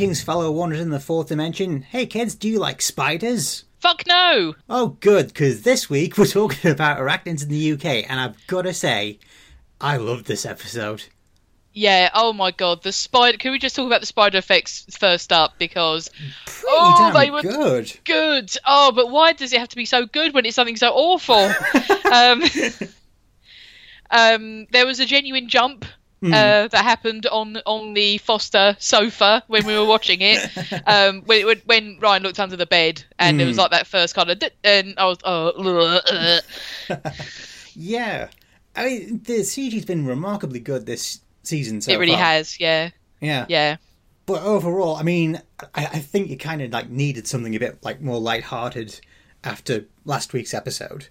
Greetings, fellow wanderers in the fourth dimension. Hey kids, do you like spiders? Fuck no! Oh, good, because this week we're talking about arachnids in the UK, and I've got to say, I love this episode. Yeah, oh my god, the spider. Can we just talk about the spider effects first up? Because. Pretty oh, they were good. good. Oh, but why does it have to be so good when it's something so awful? um, um, there was a genuine jump Hmm. uh, that happened on on the Foster sofa when we were watching it. Um, when, when, Ryan looked under the bed and it was Hmm. like that first kind of, d- and I was, oh, uh, Yeah. I mean, the CG's been remarkably good this season so it really far. has, yeah, Yeah. yeah. But overall, I mean, I, I think you kind of like needed something a bit like more light-hearted after last week's episode.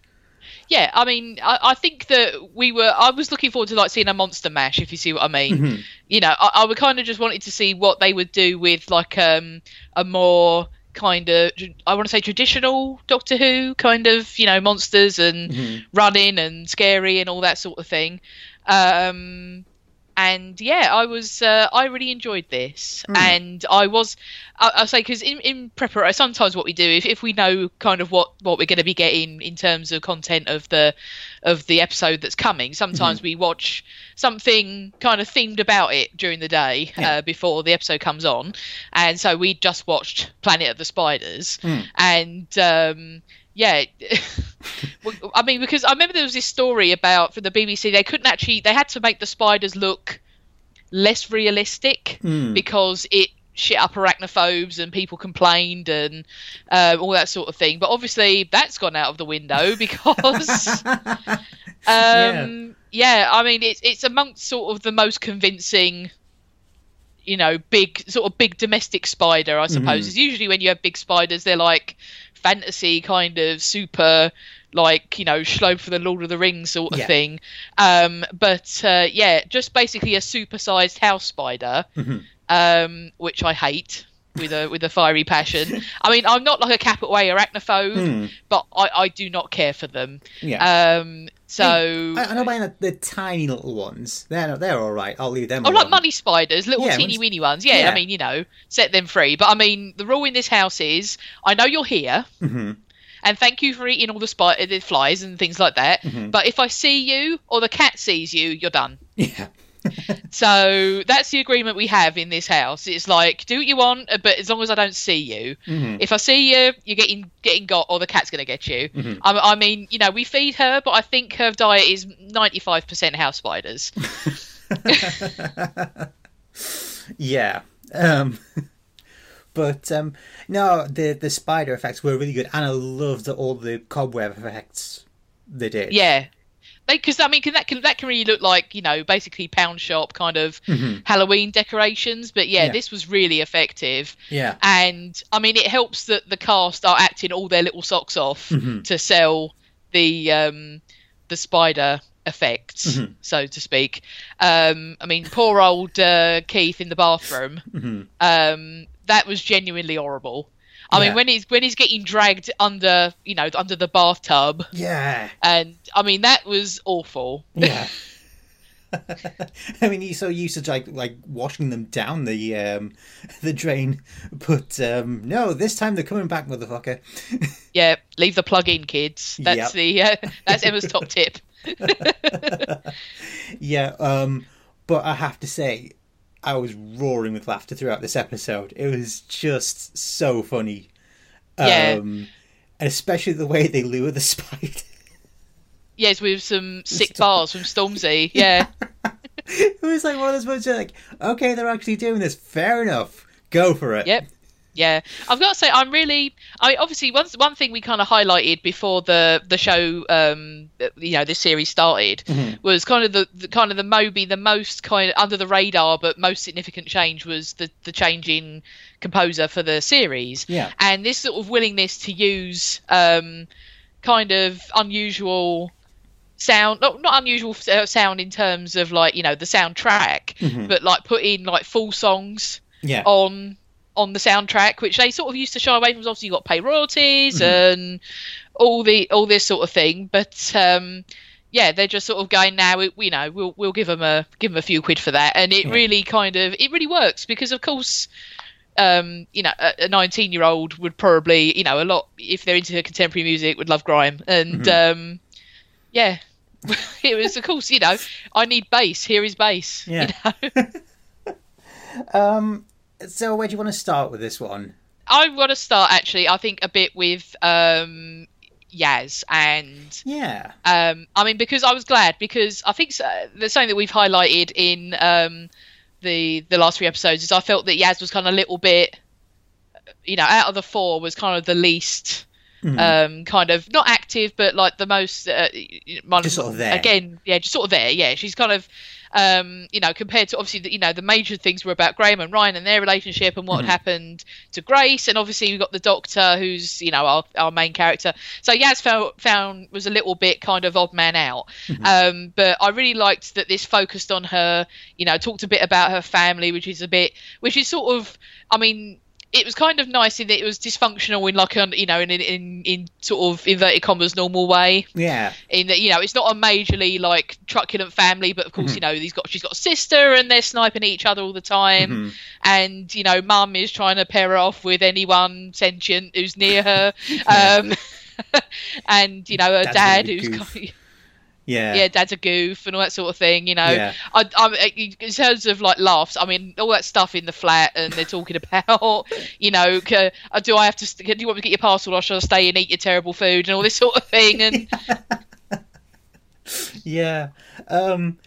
Yeah, I mean, I, I think that we were. I was looking forward to like seeing a monster mash, if you see what I mean. Mm-hmm. You know, I, I would kind of just wanted to see what they would do with like um a more kind of I want to say traditional Doctor Who kind of you know monsters and Mm-hmm. running and scary and all that sort of thing. Um, and yeah, I was uh, I really enjoyed this, Hmm. and I was I, I'll say because in in preparation, sometimes what we do if, if we know kind of what what we're going to be getting in terms of content of the of the episode that's coming, sometimes we watch something kind of themed about it during the day Yeah. uh, before the episode comes on, and so we just watched Planet of the Spiders, Hmm. and um, yeah. I mean, because I remember there was this story about for the BBC, they couldn't actually, they had to make the spiders look less realistic Hmm. because it shit up arachnophobes and people complained and uh, all that sort of thing. But obviously, that's gone out of the window because, um, Yeah. yeah. I mean, it's it's amongst sort of the most convincing. You know, big sort of big domestic spider, I suppose. Is usually when you have big spiders, they're like fantasy kind of super like you know Shelob for the Lord of the Rings sort of Yeah. thing. Um, but uh, yeah, just basically a supersized house spider, Mm-hmm. um, which I hate with a with a fiery passion. I mean, I'm not like a capital A arachnophobe, but I, I do not care for them. Yeah. Um, so. I, I know about the, the tiny little ones. They're they're all right. I'll leave them. Oh, like money spiders, little Yeah, teeny weeny ones. Yeah, yeah. I mean, you know, set them free. But I mean, the rule in this house is I know you're here, Mhm. and thank you for eating all the, spi- the flies and things like that. Mm-hmm. But if I see you or the cat sees you, you're done. Yeah. So that's the agreement we have in this house. It's like do what you want, uh, but as long as I don't see you. Mm-hmm. If I see you, you're getting getting got, or the cat's going to get you. Mm-hmm. I, I mean, you know, we feed her, but I think her diet is 95% house spiders. Yeah. Um, but um, no, the the spider effects were really good, and I loved all the cobweb effects they did. Yeah. Because I mean, 'cause that can that can really look like you know basically pound shop kind of Halloween decorations, but yeah, Mm-hmm. Yeah. this was really effective. Yeah. and I mean, it helps that the cast are acting all their little socks off Mm-hmm. to sell the um, the spider effects, Mm-hmm. so to speak. Um, I mean, poor old uh, Keith in the bathroom. Um, that was genuinely horrible. I Yeah. mean, when he's when he's getting dragged under, you know, under the bathtub, Yeah. and I mean that was awful. Yeah. I mean, he's so used to like like washing them down the um the drain, but um no, this time they're coming back, motherfucker. Yeah, leave the plug in, kids. That's Yep. the uh, that's Emma's top tip. Yeah, um, but I have to say, I was roaring with laughter throughout this episode. It was just so funny. Yeah. Um, and especially the way they lure the spider. Yes, with some sick bars from Stormzy. Yeah. it was like one of those ones like, okay, they're actually doing this. Fair enough. Go for it. Yep. Yeah, I've got to say, I'm really. I mean, obviously, one one thing we kind of highlighted before the the show, um, you know, this series started, was kind of the, the kind of the Moby, the most kind of under the radar, but most significant change was the the change in composer for the series. Yeah. and this sort of willingness to use um, kind of unusual sound not not unusual uh, sound in terms of like you know the soundtrack but like put in like full songs Yeah. on on the soundtrack, which they sort of used to shy away from. Obviously, you got to pay royalties and all the all this sort of thing. But um, yeah, they're just sort of going now. We, you know, we'll we'll give them a give them a few quid for that, and it Yeah. really kind of it really works because of course um, you know, a 19 year old would probably, you know, a lot if they're into contemporary music would love grime, and Mm-hmm. um, yeah, it was of course, you know, I need bass. Here is bass. you Yeah. know? Um, so where do you want to start with this one? I want to start actually. I think a bit with um, Yaz and Yeah. um, I mean because I was glad because I think so, there's something that we've highlighted in um, the the last three episodes is I felt that Yaz was kind of a little bit, you know, out of the four was kind of the least. Mm-hmm. Um, kind of not active, but like the most, uh, Just sort of there. Again, yeah, just sort of there. Yeah, she's kind of, um, you know, compared to obviously, the, you know, the major things were about Graham and Ryan and their relationship and what Mm-hmm. happened to Grace, and obviously we've got the Doctor, who's you know our, our main character. So Yaz found, found was a little bit kind of odd man out, Mm-hmm. um, but I really liked that this focused on her. You know, talked a bit about her family, which is a bit, which is sort of, I mean. It was kind of nice in that it was dysfunctional in like a you know in in, in, sort of inverted commas normal way. Yeah. in that you know it's not a majorly like truculent family but of course you know he's got she's got a sister and they're sniping at each other all the time. And you know mum is trying to pair her off with anyone sentient who's near her. Um and you know her dad who's kind of, Yeah. yeah dad's a goof and all that sort of thing you know Yeah. I, I, in terms of like laughs i mean all that stuff in the flat and they're talking about you know uh, do i have to do you want me to get your parcel or should i stay and eat your terrible food and all this sort of thing and Yeah. Um,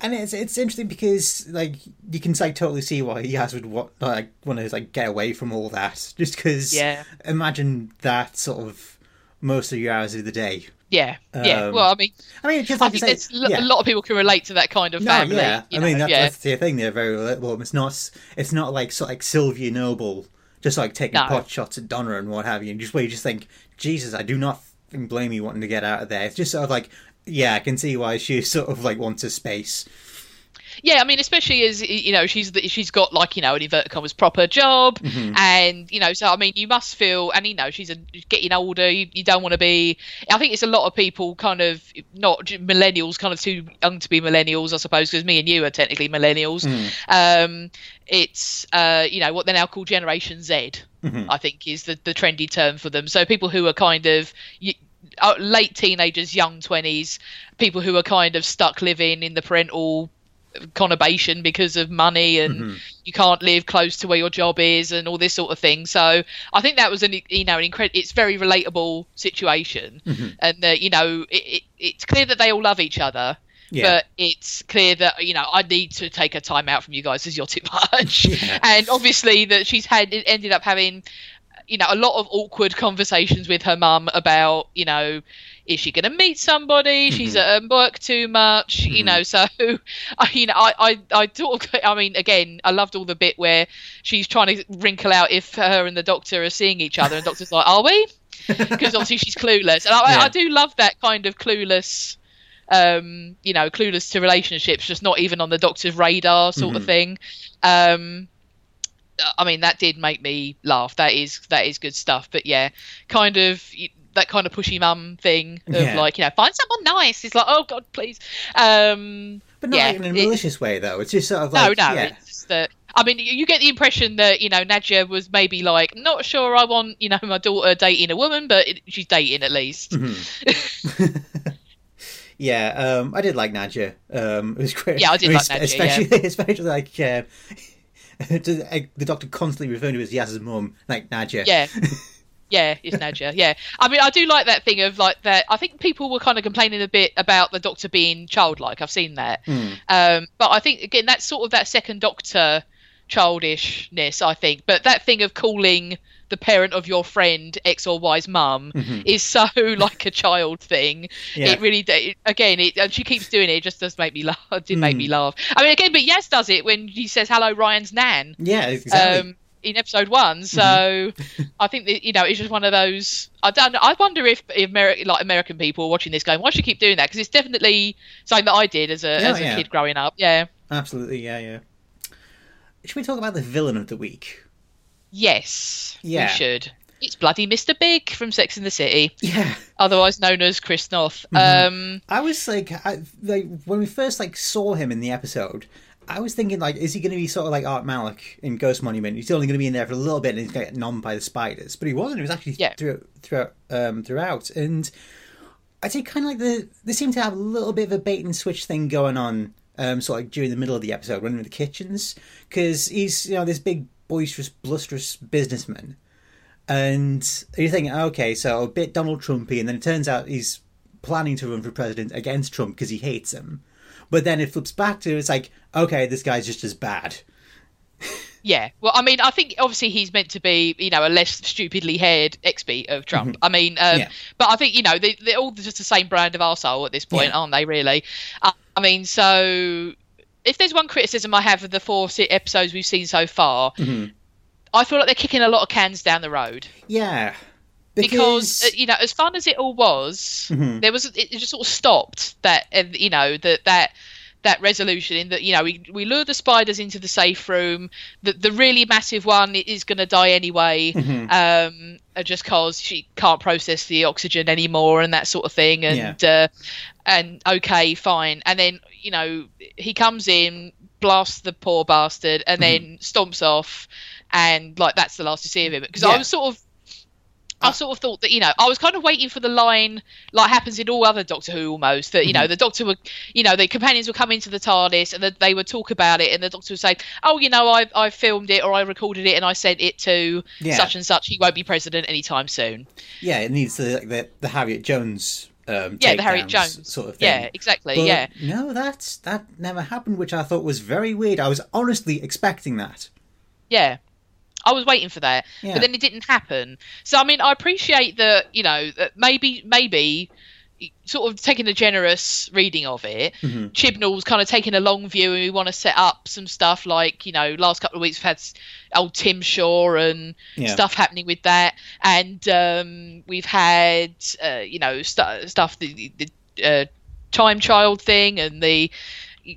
and it's it's interesting because like you can like totally see why Yaz would want like want to like get away from all that just because Yeah. imagine that sort of most of your hours of the day. Yeah, yeah. Um, Well, I mean, I mean, just I like you think say, yeah. a lot of people can relate to that kind of No, family. yeah. I mean, that's, yeah, that's the thing. They're very relatable. It's not. It's not like sort of like Sylvia Noble, just like taking No. pot shots at Donna and what have you. And just where you just think, Jesus, I do not blame you wanting to get out of there. It's just sort of like, yeah, I can see why she sort of like wants a space. Yeah. I mean, especially as you know, she's the, she's got like you know an inverted commas proper job, Mm-hmm. and you know, so I mean, you must feel, and you know, she's a, getting older. You, you don't want to be. I think it's a lot of people kind of not millennials, kind of too young to be millennials, I suppose, because me and you are technically millennials. Um, it's uh, you know what they're now called Generation Z. I think is the the trendy term for them. So people who are kind of y- uh, late teenagers, young twenties, people who are kind of stuck living in the parental conurbation because of money and mm-hmm. you can't live close to where your job is and all this sort of thing. So I think that was an you know an incredible. It's very relatable situation, mm-hmm. and that you know it, it, it's clear that they all love each other. Yeah. But it's clear that you know I need to take a time out from you guys because you're too much, Yeah. and obviously that she's had it ended up having you know a lot of awkward conversations with her mum about you know is she going to meet somebody she's at work too much you know so I, you know I, I i of i mean again i loved all the bit where she's trying to wrinkle out if her and the doctor are seeing each other and the doctor's like are we because obviously she's clueless and I, Yeah. I do love that kind of clueless um you know clueless to relationships just not even on the doctor's radar sort of thing um I mean, that did make me laugh. That is that is good stuff. But yeah, kind of that kind of pushy mum thing of Yeah. like, you know, find someone nice. It's like, oh God, please. Um, But not yeah, like in a it- malicious way, though. It's just sort of no, like, no. yeah. It's that. I mean, you get the impression that you know Nadia was maybe like, not sure I want you know my daughter dating a woman, but it, she's dating at least. Mm-hmm. Yeah, um, I did like Nadja. Um, it was great. Yeah, I did mean, like Nadja, especially, especially like uh, uh, the doctor constantly referring to as Yaz's mum, like Nadja. Yeah. Yeah, it's Nadja. Yeah, I mean, I do like that thing of like that. I think people were kind of complaining a bit about the Doctor being childlike. I've seen that, um, but I think again that's sort of that second Doctor childishness. I think, but that thing of calling the parent of your friend X or Y's mum is so like a child thing. Yeah. It really, it, again, it and she keeps doing it. It just does make me laugh. It did make me laugh. I mean, again, but Yaz does it when he says hello, Ryan's nan Yeah, exactly. um, in episode one. So I think that you know it's just one of those. I don't. I wonder if, if Ameri- like American people are watching this going, why should you keep doing that? Because it's definitely something that I did as a as a yeah. kid growing up. Yeah. Absolutely, yeah, yeah. Should we talk about the villain of the week? Yes. Yeah. We should. It's bloody Mr. Big from Sex in the City, Yeah, otherwise known as Chris Noth. Mm-hmm. Um, I was like, I, like when we first like saw him in the episode, I was thinking, like, is he going to be sort of like Art Malik in Ghost Monument? He's only going to be in there for a little bit and he's going to get nommed by the spiders. But he wasn't. He was actually Yeah. throughout, throughout, um, throughout. And I'd say kind of like the. They seem to have a little bit of a bait and switch thing going on, um, sort of like during the middle of the episode, running the kitchens. Because he's, you know, this big, boisterous, blusterous businessman. And you're thinking, okay, so a bit Donald Trumpy, and then it turns out he's planning to run for president against Trump because he hates him. But then it flips back to it's like, okay, this guy's just as bad. Yeah, well, I mean, I think obviously he's meant to be, you know, a less stupidly haired exby of Trump. I mean, um, Yeah. but I think you know they, they're all just the same brand of arsehole at this point, Yeah. aren't they? Really? Uh, I mean, so if there's one criticism I have of the four episodes we've seen so far, I feel like they're kicking a lot of cans down the road Yeah. Because, uh, you know, as fun as it all was, there was it just sort of stopped that, you know, that that that resolution in that you know we we lure the spiders into the safe room. The the really massive one is going to die anyway, um, uh, just cause she can't process the oxygen anymore and that sort of thing. And uh, and okay, fine. And then you know he comes in, blasts the poor bastard, and then stomps off. And like that's the last you see of him because I was sort of I sort of thought that you know I was kind of waiting for the line like happens in all other Doctor Who almost that you Mm-hmm. know the Doctor would you know the companions would come into the TARDIS and that they would talk about it and the Doctor would say oh you know I I filmed it or I recorded it and I sent it to Yeah. such and such he won't be president anytime soon Yeah, it needs the the, the Harriet Jones. Um, yeah the Harriet Jones sort of thing. yeah exactly But yeah No, that's that never happened, which I thought was very weird. I was honestly expecting that. Yeah. I was waiting for that, Yeah. but then it didn't happen. So I mean, I appreciate that you know that maybe maybe sort of taking a generous reading of it. Mm-hmm. Chibnall's kind of taking a long view, and we want to set up some stuff like you know, last couple of weeks we've had old Tim Shaw and Yeah. stuff happening with that, and um, we've had uh, you know st- stuff the, the uh, time child thing and the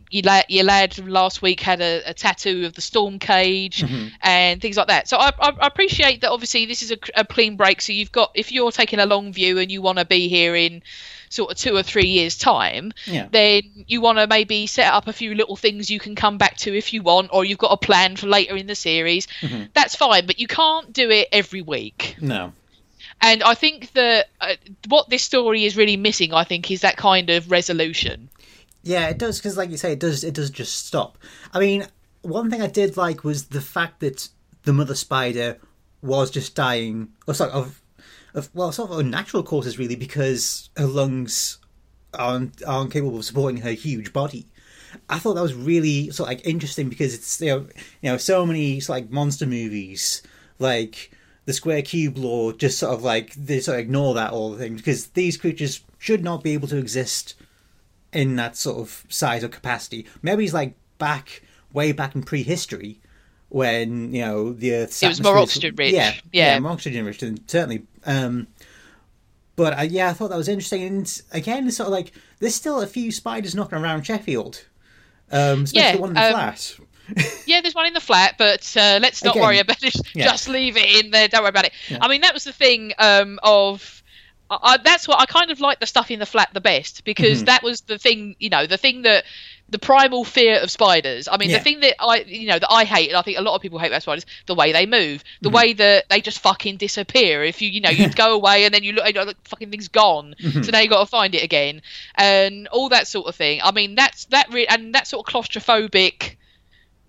your lad, your lad last week had a, a tattoo of the storm cage and things like that. So I, I, I appreciate that. Obviously, this is a, a clean break. So you've got if you're taking a long view and you want to be here in sort of two or three years' time, Yeah. then you want to maybe set up a few little things you can come back to if you want, or you've got a plan for later in the series. That's fine, but you can't do it every week. No. And I think that uh, what this story is really missing, I think, is that kind of resolution. Yeah, it does because, like you say, it does. It does just stop. I mean, one thing I did like was the fact that the mother spider was just dying, or sort of, of well, sort of unnatural causes, really, because her lungs aren't aren't capable of supporting her huge body. I thought that was really sort of like interesting because it's you know you know so many sort of like monster movies like the square cube law just sort of like they sort of ignore that all the thing because these creatures should not be able to exist in that sort of size or capacity. Maybe he's like back way back in prehistory when you know the Earth's It was more oxygen rich. Yeah, Yeah. more oxygen rich, and certainly. Um, but uh, yeah, I thought that was interesting, and again, it's sort of like there's still a few spiders knocking around Sheffield, um, especially Yeah, one in the um, flat. Yeah, there's one in the flat, but uh, let's not Again, worry about it. yeah. Just leave it in there. Don't worry about it. I mean, that was the thing um, of. I, that's what I kind of like the stuff in the flat the best because Mm-hmm. that was the thing, you know, the thing that the primal fear of spiders. I mean, Yeah. the thing that I, you know, that I hate, and I think a lot of people hate about spiders, the way they move, Mm-hmm. the way that they just fucking disappear. If you, you know, you go away and then you look, you know, the fucking thing's gone, Mm-hmm. so now you got to find it again, and all that sort of thing. I mean, that's that, re- and that sort of claustrophobic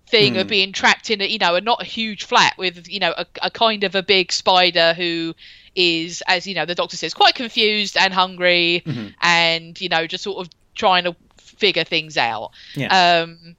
thing of being trapped in a you know a not a huge flat with you know a, a kind of a big spider who is as you know the doctor says quite confused and hungry and you know just sort of trying to figure things out Yeah. um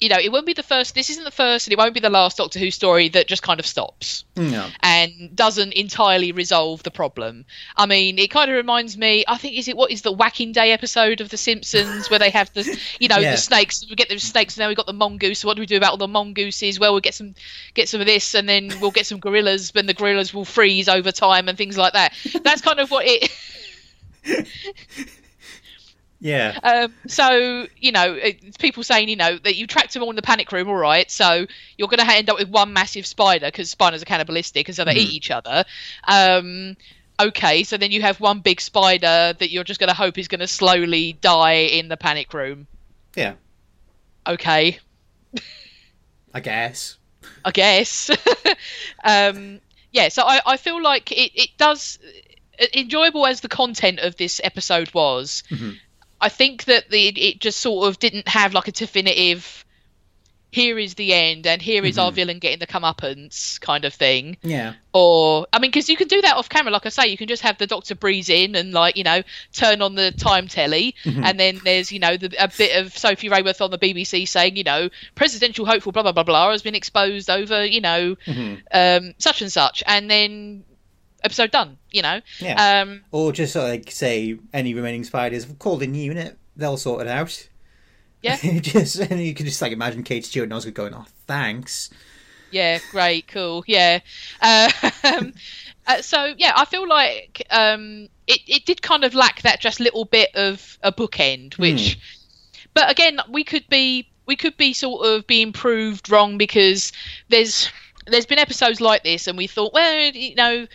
you know it won't be the first this isn't the first and it won't be the last doctor who story that just kind of stops no. and doesn't entirely resolve the problem. I mean, it kind of reminds me. I think is it what is the Whacking Day episode of The Simpsons where they have the, you know, Yeah. the snakes. We get the snakes, and now we've got the mongoose. So what do we do about all the mongooses? Well, we'll get some, get some of this, and then we'll get some gorillas, and the gorillas will freeze over time and things like that. That's kind of what it. Yeah. Um, so you know, it's people saying you know that you tracked them all in the panic room, all right. So you're going to end up with one massive spider because spiders are cannibalistic, and so they eat each other. Um, okay, so then you have one big spider that you're just going to hope is going to slowly die in the panic room. Yeah. Okay, I guess. I guess. um, yeah, so I, I feel like it, it does enjoyable as the content of this episode was. Mm-hmm. I think that the it just sort of didn't have like a definitive. Here is the end, and here is our Mhm. villain getting the comeuppance kind of thing. Yeah. Or I mean, because you can do that off camera, like I say, you can just have the Doctor breeze in and like you know turn on the time telly, Mhm. and then there's you know the, a bit of Sophie Raworth on the BBC saying you know presidential hopeful blah blah blah blah has been exposed over you know Mhm. um, such and such, and then episode done. You know, Yeah. um, or just like say any remaining spiders called in unit, they'll sort it out. Yeah. just and you can just like imagine Kate Stewart and Oscar going, "Oh, thanks." yeah, great, cool, yeah. Uh, um, uh, so yeah, I feel like um, it it did kind of lack that just little bit of a bookend, which, but again, we could be we could be sort of being proved wrong because there's there's been episodes like this, and we thought, well, you know.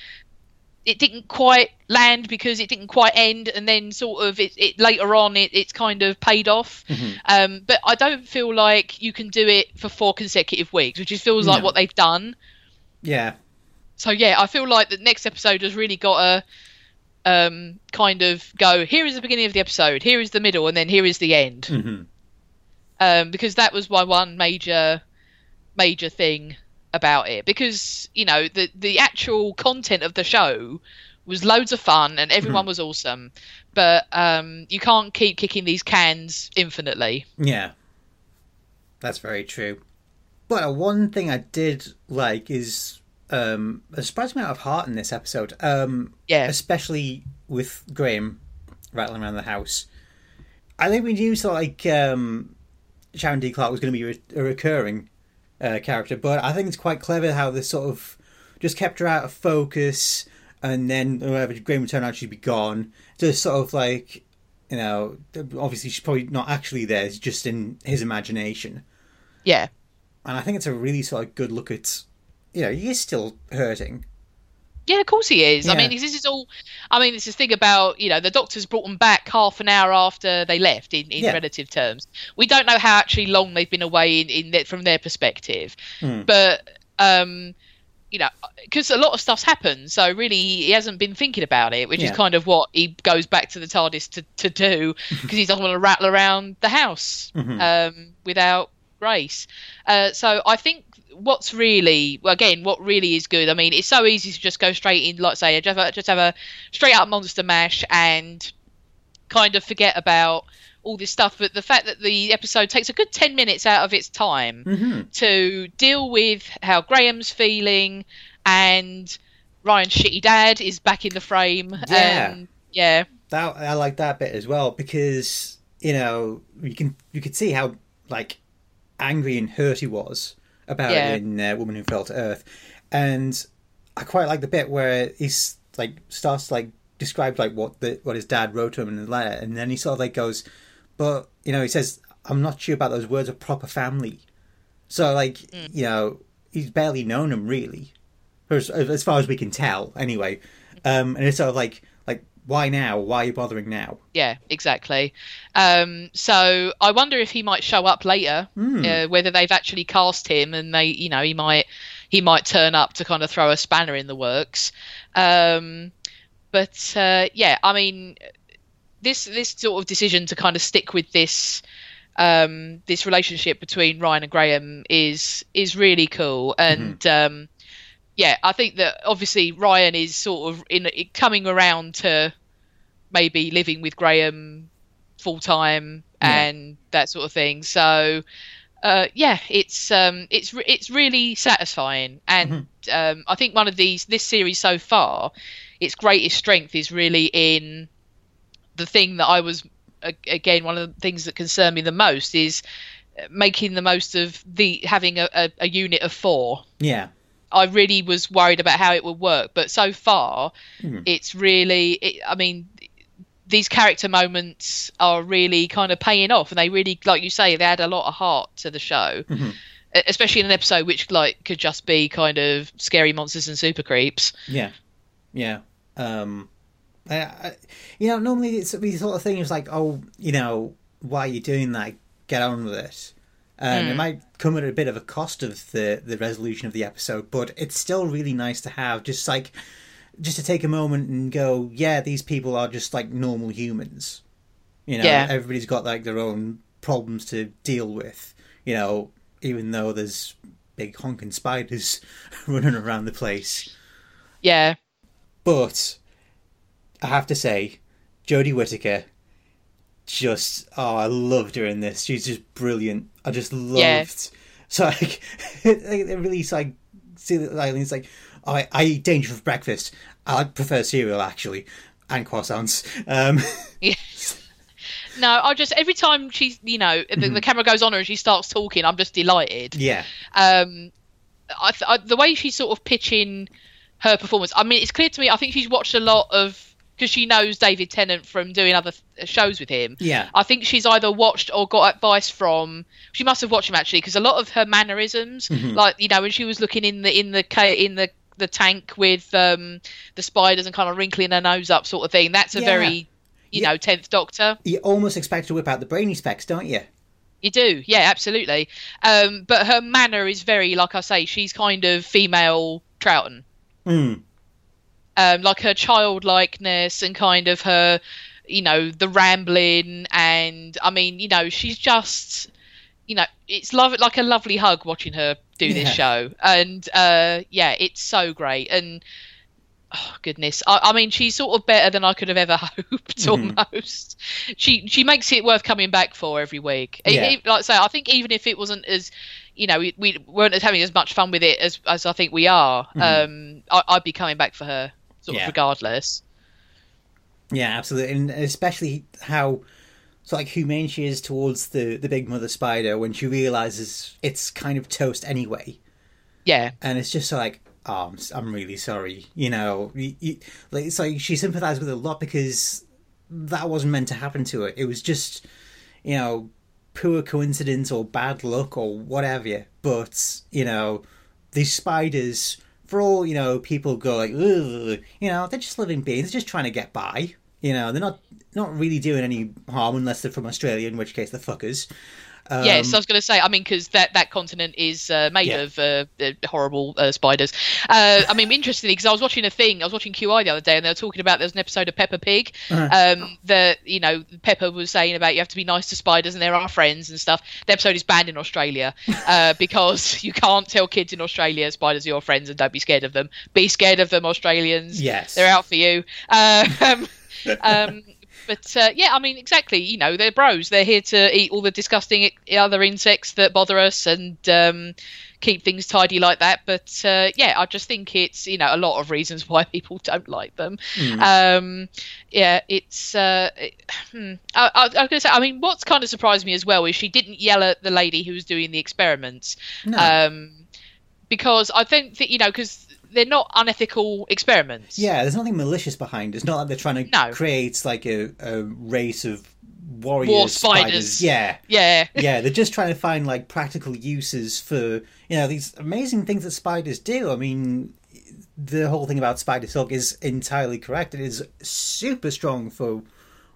It didn't quite land because it didn't quite end, and then sort of it, it later on it, it's kind of paid off. Mhm. Um, but I don't feel like you can do it for four consecutive weeks, which just feels like No. what they've done. Yeah. So yeah, I feel like the next episode has really got a um, kind of go. Here is the beginning of the episode. Here is the middle, and then here is the end. hmm Um, because that was my one major, major thing about it. Because you know the the actual content of the show was loads of fun and everyone was awesome, but um, you can't keep kicking these cans infinitely. Yeah. That's very true. But uh, one thing I did like is um, a surprising amount of heart in this episode. Um, Yeah. especially with Graham rattling around the house. I think we knew of like um, Sharon D. Clarke was going to be re- a recurring uh, character, but I think it's quite clever how they sort of just kept her out of focus, and then whenever Graham would turn out, she'd be gone. Just sort of like, you know, obviously she's probably not actually there; it's just in his imagination. Yeah. And I think it's a really sort of good look at, you know, he is still hurting. Yeah, of course he is. I mean, this is all. I mean, it's this thing about you know the doctors brought them back half an hour after they left in, in Yeah. relative terms. We don't know how actually long they've been away in, in their, from their perspective, Hmm. but um, you know, because a lot of stuff's happened, so really he hasn't been thinking about it, which Yeah. is kind of what he goes back to the TARDIS to to do because he doesn't want to rattle around the house Mhm. um, without grace. Uh, so I think what's really well, again what really is good. I mean, it's so easy to just go straight in, like say, just have a, just have a straight up monster mash and kind of forget about all this stuff. But the fact that the episode takes a good ten minutes out of its time hmm to deal with how Graham's feeling and Ryan's shitty dad is back in the frame. Yeah. And yeah. That I like that bit as well because you know you can you could see how like angry and hurt he was about Yeah. in uh, Woman Who Fell to Earth, and I quite like the bit where he's like starts to, like describe like what the what his dad wrote to him in the letter, and then he sort of like goes, but you know he says I'm not sure about those words of proper family, so like you know he's barely known him really, as, as far as we can tell anyway, um, and it's sort of like why now? Why are you bothering now? Yeah, exactly. Um, so I wonder if he might show up later, Hmm. uh, whether they've actually cast him, and they, you know, he might he might turn up to kind of throw a spanner in the works. Um, but uh, yeah, I mean, this this sort of decision to kind of stick with this um, this relationship between Ryan and Graham is is really cool, and um, yeah, I think that obviously Ryan is sort of in coming around to maybe living with Graham full time Yeah. and that sort of thing. So uh, yeah, it's um, it's re- it's really satisfying, and um, I think one of these this series so far, its greatest strength is really in the thing that I was again one of the things that concern me the most is making the most of the having a, a, a unit of four. Yeah, I really was worried about how it would work, but so far, Mhm. it's really. It, I mean, these character moments are really kind of paying off, and they really, like you say, they add a lot of heart to the show, Mhm. E- especially in an episode which like could just be kind of scary monsters and super creeps. yeah, yeah. Um, I, I, you know, normally it's the sort of thing is like, oh, you know, why are you doing that? Get on with it. Um, It might come at a bit of a cost of the the resolution of the episode, but it's still really nice to have. Just like just to take a moment and go, yeah, these people are just like normal humans. You know, Yeah. everybody's got like their own problems to deal with. You know, even though there's big honking spiders running around the place. Yeah. But I have to say, Jodie Whittaker, just oh, I loved her in this. She's just brilliant. I just loved. Yeah. So like, it, really like, see, that like it's like, oh, I, I eat danger for breakfast. I prefer cereal actually, and croissants. Um, Yeah. No, I just every time she's you know the, the camera goes on her and she starts talking, I'm just delighted. yeah, Um, I, th- I the way she's sort of pitching her performance. I mean, it's clear to me. I think she's watched a lot of because she knows David Tennant from doing other th- shows with him. yeah, I think she's either watched or got advice from. She must have watched him actually, because a lot of her mannerisms, like you know, when she was looking in the in the in the the tank with um, the spiders and kind of wrinkling her nose up, sort of thing. That's a Yeah. very, you Yeah. know, tenth Doctor. you almost expect to whip out the brainy specs, don't you? You do, yeah, absolutely. Um, but her manner is very, like I say, she's kind of female Troughton. Mm. Um, like her childlikeness and kind of her, you know, the rambling and I mean, you know, she's just, you know, it's love like a lovely hug watching her do Yeah. this show, and uh, yeah, it's so great and. Oh goodness! I, I mean, she's sort of better than I could have ever hoped. Mm-hmm. Almost, she she makes it worth coming back for every week. Yeah. e- like I say, I think even if it wasn't as, you know, we, we weren't as having as much fun with it as as I think we are, um, I, I'd be coming back for her, sort. Yeah. of regardless. Yeah, absolutely, and especially how so like humane she is towards the the big mother spider when she realizes it's kind of toast anyway, Yeah, and it's just like, oh, I'm, I'm really sorry, you know, you, you, like it's like she sympathized with it a lot because that wasn't meant to happen to her. It was just, you know, poor coincidence or bad luck or whatever. But you know, these spiders. For all you know, people go like, you know, they're just living beings, just trying to get by. You know, they're not not really doing any harm unless they're from Australia, in which case they're fuckers. Um, yes, I was going to say. I mean, because that, that continent is uh, made Yeah. of uh, uh, horrible uh, spiders. Uh, I mean, interestingly, because I was watching a thing, I was watching QI the other day, and they were talking about there was an episode of Peppa Pig. Uh-huh. Um, that you know, Peppa was saying about you have to be nice to spiders, and they're our friends and stuff. The episode is banned in Australia uh, because you can't tell kids in Australia spiders are your friends and don't be scared of them. Be scared of them, Australians. Yes. they're out for you. Um, um, but uh, yeah, I mean, exactly. You know, they're bros. They're here to eat all the disgusting other insects that bother us and um, keep things tidy like that. But uh, yeah, I just think it's you know a lot of reasons why people don't like them. Um, yeah, it's. Uh, it, hmm. I, I, I was going to say. I mean, what's kind of surprised me as well is she didn't yell at the lady who was doing the experiments. No. Um, because I think that you know because they're not unethical experiments. Yeah, there's nothing malicious behind it. It's not like they're trying to No. create like a, a race of warriors, War spiders. spiders. Yeah. Yeah. yeah, they're just trying to find like practical uses for you know these amazing things that spiders do. I mean, the whole thing about spider silk is entirely correct. It is super strong for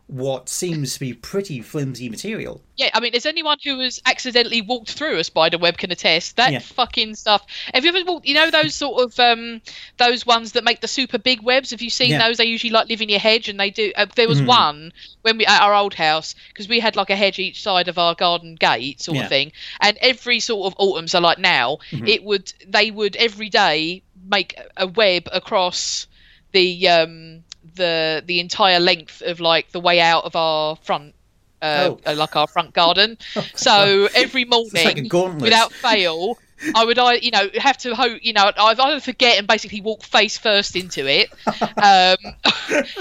what seems to be pretty flimsy material. Yeah, I mean, as anyone who has accidentally walked through a spider web can attest, that Yeah. fucking stuff. Have you ever walked? You know those sort of um, those ones that make the super big webs. Have you seen Yeah. those? They usually like live in your hedge, and they do. Uh, there was one when we at our old house because we had like a hedge each side of our garden gate, sort Yeah. of thing. And every sort of autumn, so like now, it would they would every day make a web across the um the the entire length of like the way out of our front uh, Oh. like our front garden. so every morning, like without fail, I would, I you know, have to hope, you know, I'd either forget and basically walk face first into it, um,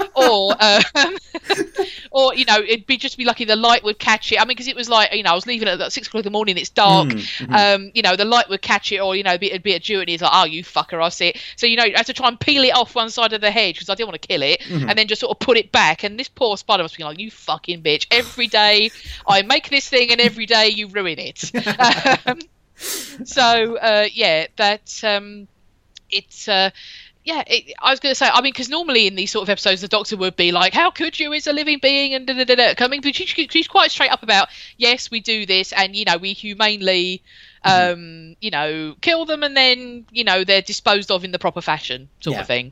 or um, or you know, it'd be just be lucky the light would catch it. I mean, because it was like, you know, I was leaving at like six o'clock in the morning, it's dark. Um, you know, the light would catch it, or you know, it'd be, it'd be a Jew, and he's like, "Oh, you fucker, I see it." So you know, you have to try and peel it off one side of the hedge because I didn't want to kill it, and then just sort of put it back. And this poor spider must be like, "You fucking bitch!" Every day I make this thing, and every day you ruin it. so uh, yeah, that um, it's uh, yeah, it, I was going to say, I mean, because normally in these sort of episodes, the Doctor would be like, "How could you? It's a living being," and da da da da. Coming, but she, she's quite straight up about, "Yes, we do this, and you know, we humanely, Mm-hmm. um, you know, kill them, and then you know they're disposed of in the proper fashion, sort Yeah. of thing."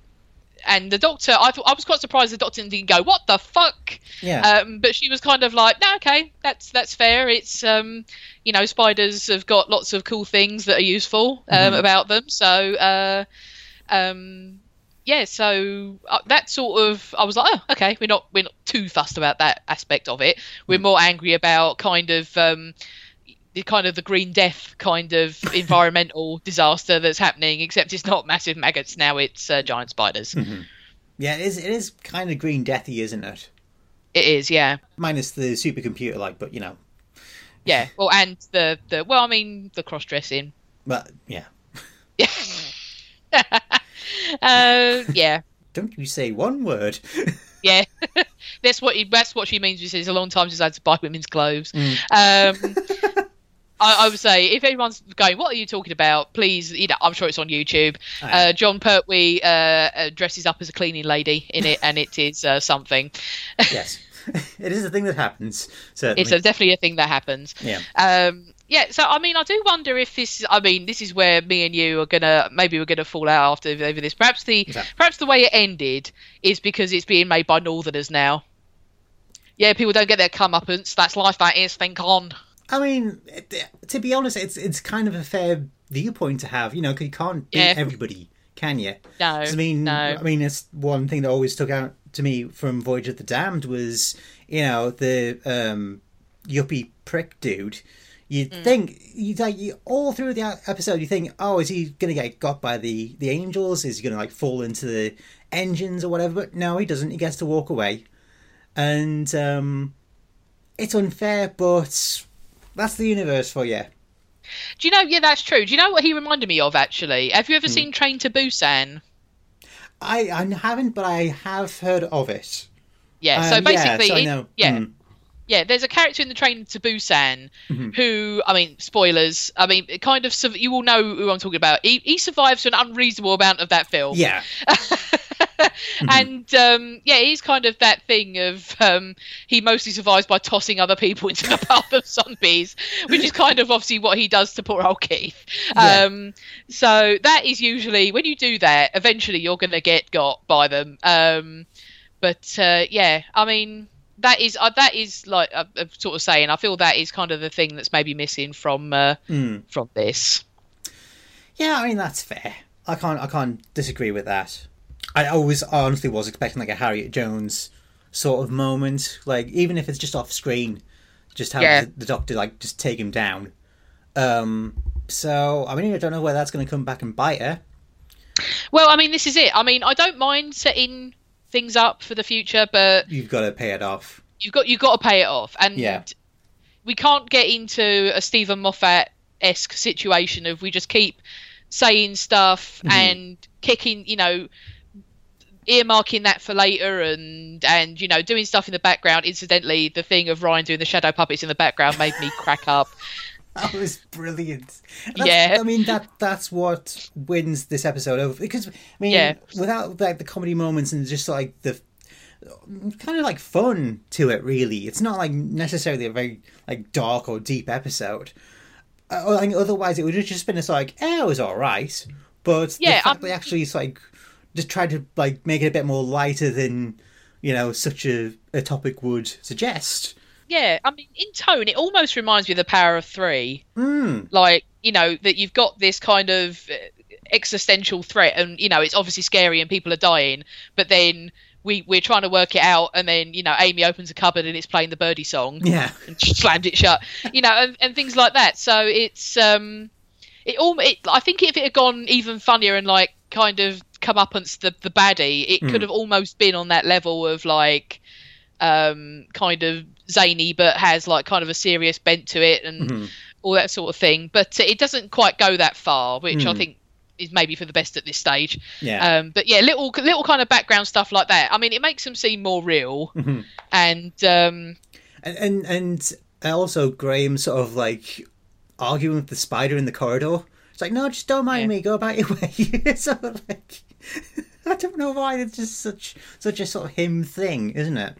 And the Doctor, I thought I was quite surprised the Doctor didn't go, "What the fuck?" Yeah. Um, but she was kind of like, "No, okay, that's that's fair. It's um, you know, spiders have got lots of cool things that are useful um, Mhm. about them, so." Uh, um yeah so uh, that sort of i was like oh okay we're not we're not too fussed about that aspect of it we're more angry about kind of um the kind of the green death kind of environmental disaster that's happening except it's not massive maggots now it's uh, giant spiders Mhm. Yeah, it is. It is kind of green deathy, isn't it? it is yeah Minus the supercomputer, like, but you know, yeah well and the the well i mean the cross dressing but yeah. yeah uh, yeah Don't you say one word? Yeah, that's what he, that's what she means. She says a long time since I had to buy women's clothes. Mm. Um, I, I would say if anyone's going, what are you talking about? Please, you know, I'm sure it's on YouTube. Aye. Uh, Jon Pertwee uh, uh, dresses up as a cleaning lady in it, and it is uh, something. yes, it is a thing that happens. Certainly. It's a, definitely a thing that happens. yeah. Um, yeah, so I mean, I do wonder if this. I mean, this is where me and you are gonna maybe we're gonna fall out after over this. Perhaps the Okay. perhaps the way it ended is because it's being made by Northerners now. Yeah, people don't get their comeuppance. That's life. That is. Think on. I mean, to be honest, it's it's kind of a fair viewpoint to have. You know, 'cause you can't beat Yeah. everybody, can you? No, I mean, no. I mean, it's one thing that always stuck out to me from Voyage of the Damned was, you know, the um, yuppie prick dude. You'd Mm. think you like you, all through the episode, you think, oh, is he gonna get got by the the angels? Is he gonna like fall into the engines or whatever? But no, he doesn't. He gets to walk away, and um, it's unfair, but that's the universe for you. Do you know? Yeah, that's true. Do you know what he reminded me of? Actually, have Hmm. you ever seen Train to Busan? I I haven't, but I have heard of it. Yeah. so Um, basically, yeah, so I it- yeah, Mm. yeah. There's a character in the Train to Busan Mhm. who, I mean, spoilers. I mean, it kind of. You all know who I'm talking about. He, he survives an unreasonable amount of that film. Yeah. and um, yeah, he's kind of that thing of um, he mostly survives by tossing other people into the path of zombies, which is kind of obviously what he does to poor old Keith. Yeah. Um, so that is usually when you do that, eventually you're going to get got by them. Um, but uh, yeah, I mean. That is uh, that is like uh, uh, sort of saying. I feel that is kind of the thing that's maybe missing from uh, Mm. from this. Yeah, I mean that's fair. I can't I can't disagree with that. I always honestly was expecting like a Harriet Jones sort of moment, like even if it's just off screen, just have Yeah. the, the doctor like just take him down. Um so I mean I don't know where that's gonna come back and bite her. Well, I mean, this is it. I mean, I don't mind setting things up for the future, but You've gotta pay it off. you've got you've got to pay it off, and Yeah. we can't get into a Steven Moffat esque situation of we just keep saying stuff Mhm. and kicking, you know, earmarking that for later, and and you know doing stuff in the background. Incidentally, the thing of Ryan doing the shadow puppets in the background made me crack up. That was brilliant. That's- Yeah. I mean that that's what wins this episode over because I mean Yeah. without like the comedy moments and just like the kind of like fun to it really. It's not like necessarily a very like dark or deep episode. Uh, I think otherwise it would have just been it's like, eh, it was all right. But Yeah, the fact I'm- they actually it's like just tried to like make it a bit more lighter than you know such a, a topic would suggest. Yeah, I mean, in tone, it almost reminds me of the Power of Three. Mm. like you know that you've got this kind of uh, existential threat and you know it's obviously scary and people are dying but then we we're trying to work it out and then you know amy opens a cupboard and it's playing the birdie song Yeah. and she slammed it shut you know and, and things like that so it's um it all it, i think if it had gone even funnier and like kind of come up against the the baddie it Mm. could have almost been on that level of like um kind of zany but has like kind of a serious bent to it and Mhm. all that sort of thing. But it doesn't quite go that far, which I Mm. think is maybe for the best at this stage. Yeah. Um, but yeah, little little kind of background stuff like that. I mean, it makes them seem more real. Mhm. And um, And and and also Graham sort of like arguing with the spider in the corridor. It's like, no, just don't mind Yeah. me. Go about your way. sort of like, I don't know why it's just such such a sort of him thing, isn't it?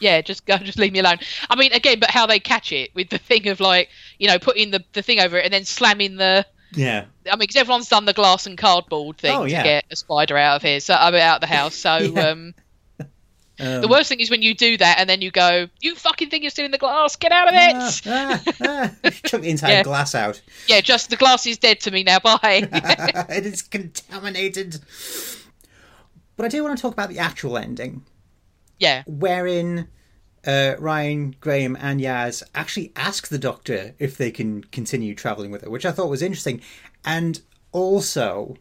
Yeah, just go, just leave me alone. I mean, again, but how they catch it with the thing of like, you know, putting the the thing over it and then slamming the. Yeah. I mean, because everyone's done the glass and cardboard thing Oh, yeah. to get a spider out of here, so I mean, out of the house. So Yeah. um, Um, the worst thing is when you do that and then you go, "You fucking think you're still in the glass? Get out of it!" ah, ah, ah. Chuck the entire Yeah. glass out. Yeah, just the glass is dead to me now. Bye. it is contaminated. But I do want to talk about the actual ending, yeah, wherein uh, Ryan, Graham, and Yaz actually ask the Doctor if they can continue traveling with her, which I thought was interesting. And also,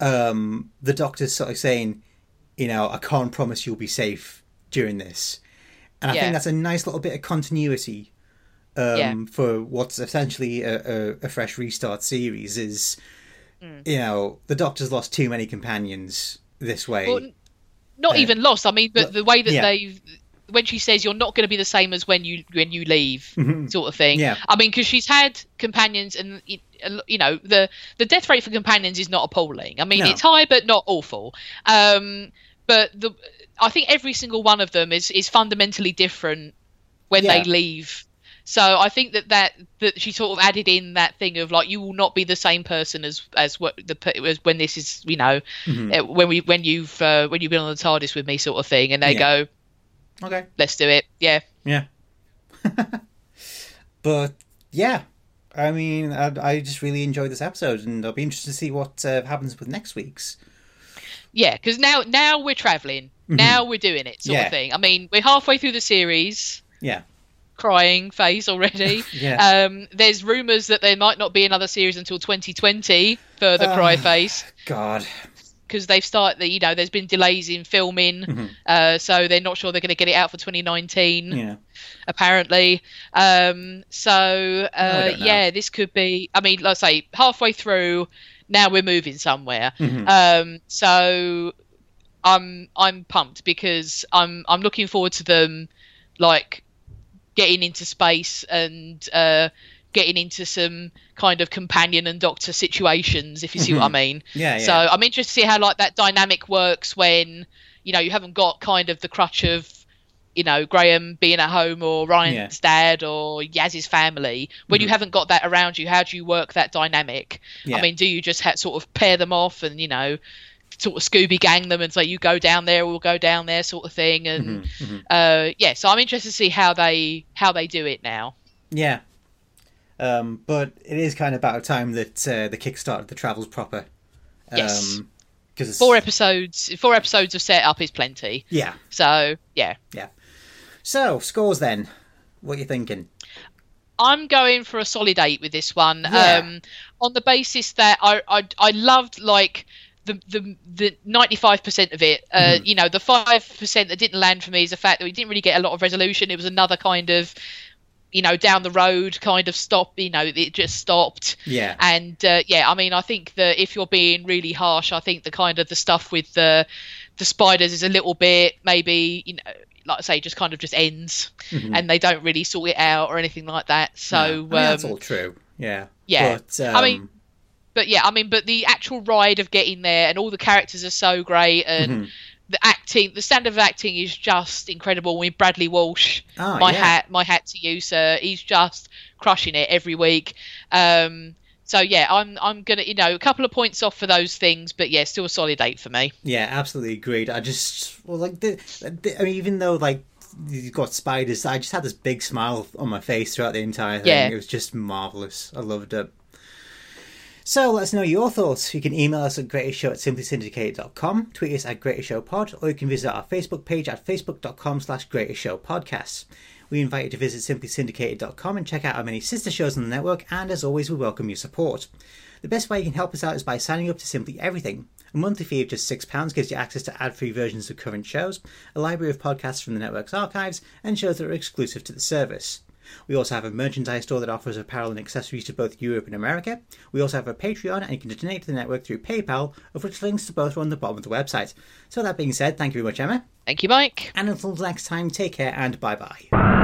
um, the Doctor's sort of saying, you know, I can't promise you'll be safe during this. And I Yeah. think that's a nice little bit of continuity um, Yeah. for what's essentially a, a, a fresh restart series. Is Mm. you know the Doctor's lost too many companions this way. Well, not Uh, even lost. I mean, but the way that yeah. they've when she says you're not going to be the same as when you when you leave, sort of thing. Mm-hmm. Yeah. I mean, because she's had companions, and you know the the death rate for companions is not appalling. I mean, No. it's high, but not awful. Um, but the I think every single one of them is is fundamentally different when Yeah. they leave. So I think that, that that she sort of added in that thing of like you will not be the same person as as what the as when this is you know Mm-hmm. uh, when we when you've uh, when you've been on the TARDIS with me sort of thing, and they Yeah. go okay. let's do it, yeah. Yeah. but yeah, I mean, I, I just really enjoyed this episode, and I'll be interested to see what uh, happens with next week's. Yeah, because now now we're traveling. Now we're doing it, sort Mm-hmm. Yeah. of thing. I mean, we're halfway through the series, Yeah. crying face already. Yeah. Um, there's rumours that there might not be another series until 2020 for the cry Ah. face God. Because they've started. You know, there's been delays in filming, Mm-hmm. uh, so they're not sure they're going to get it out for 2019. Yeah. apparently. Um, so uh, yeah, this could be. I mean, let's say halfway through. Now we're moving somewhere. Mhm. Um, so I'm I'm pumped because I'm I'm looking forward to them like getting into space and uh, getting into some kind of companion and doctor situations, if you see what I mean. Mm-hmm. Yeah. Yeah. So I'm interested to see how like that dynamic works when you know you haven't got kind of the crutch of you know Graham being at home or Ryan's dad or Yaz's family. When you haven't got that around you, how do you work that dynamic? Mm-hmm. Yeah. I mean, do you just ha- sort of pair them off and you know sort of Scooby gang them and say you go down there, we'll go down there, sort of thing? And Mm-hmm, uh, yeah, so I'm interested to see how they how they do it now. yeah. Um, but it is kind of about time that uh, the kickstarted the travels proper. Yes. Um, because Four episodes, four episodes of setup is plenty. Yeah. So yeah, Yeah. So scores then. What are you thinking? I'm going for a solid eight with this one. Yeah. Um, on the basis that I I, I loved like the the the 95% of it. Uh, Mm-hmm. You know, the five percent that didn't land for me is the fact that we didn't really get a lot of resolution. It was another kind of you know down the road kind of stop. You know, it just stopped. Yeah. And uh, yeah, I mean, I think that if you're being really harsh, I think the kind of the stuff with the the spiders is a little bit maybe you know. Like I say, just kind of just ends, and they don't really sort it out or anything like that. So Mm-hmm. I mean, that's um, all true. Yeah. yeah. But, um, I mean, but yeah, I mean, but the actual ride of getting there and all the characters are so great and Mm-hmm. The acting, the standard of acting is just incredible. With Bradley Walsh, Ah, my yeah. hat, my hat to you, sir. He's just crushing it every week. Um, so yeah, I'm I'm gonna you know a couple of points off for those things, but yeah, still a solid eight for me. Yeah, absolutely agreed. I just well, like the, the I mean, even though like you've got spiders, I just had this big smile on my face throughout the entire thing. Yeah. It was just marvelous. I loved it. So let us know your thoughts. You can email us at greatestshow at simplysyndicated.com, tweet us at greatestshow or you can visit our Facebook page at facebook.com slash greatestshowpodcasts. We invite you to visit simplysyndicated.com and check out our many sister shows on the network, and as always, we welcome your support. The best way you can help us out is by signing up to Simply Everything. A monthly fee of just £6 gives you access to ad free versions of current shows, a library of podcasts from the network's archives, and shows that are exclusive to the service. We also have a merchandise store that offers apparel and accessories to both Europe and America. We also have a Patreon, and you can donate to the network through PayPal, of which links to both are on the bottom of the website. So, that being said, thank you very much, Emma. Thank you, Mike. And until next time, take care and bye bye.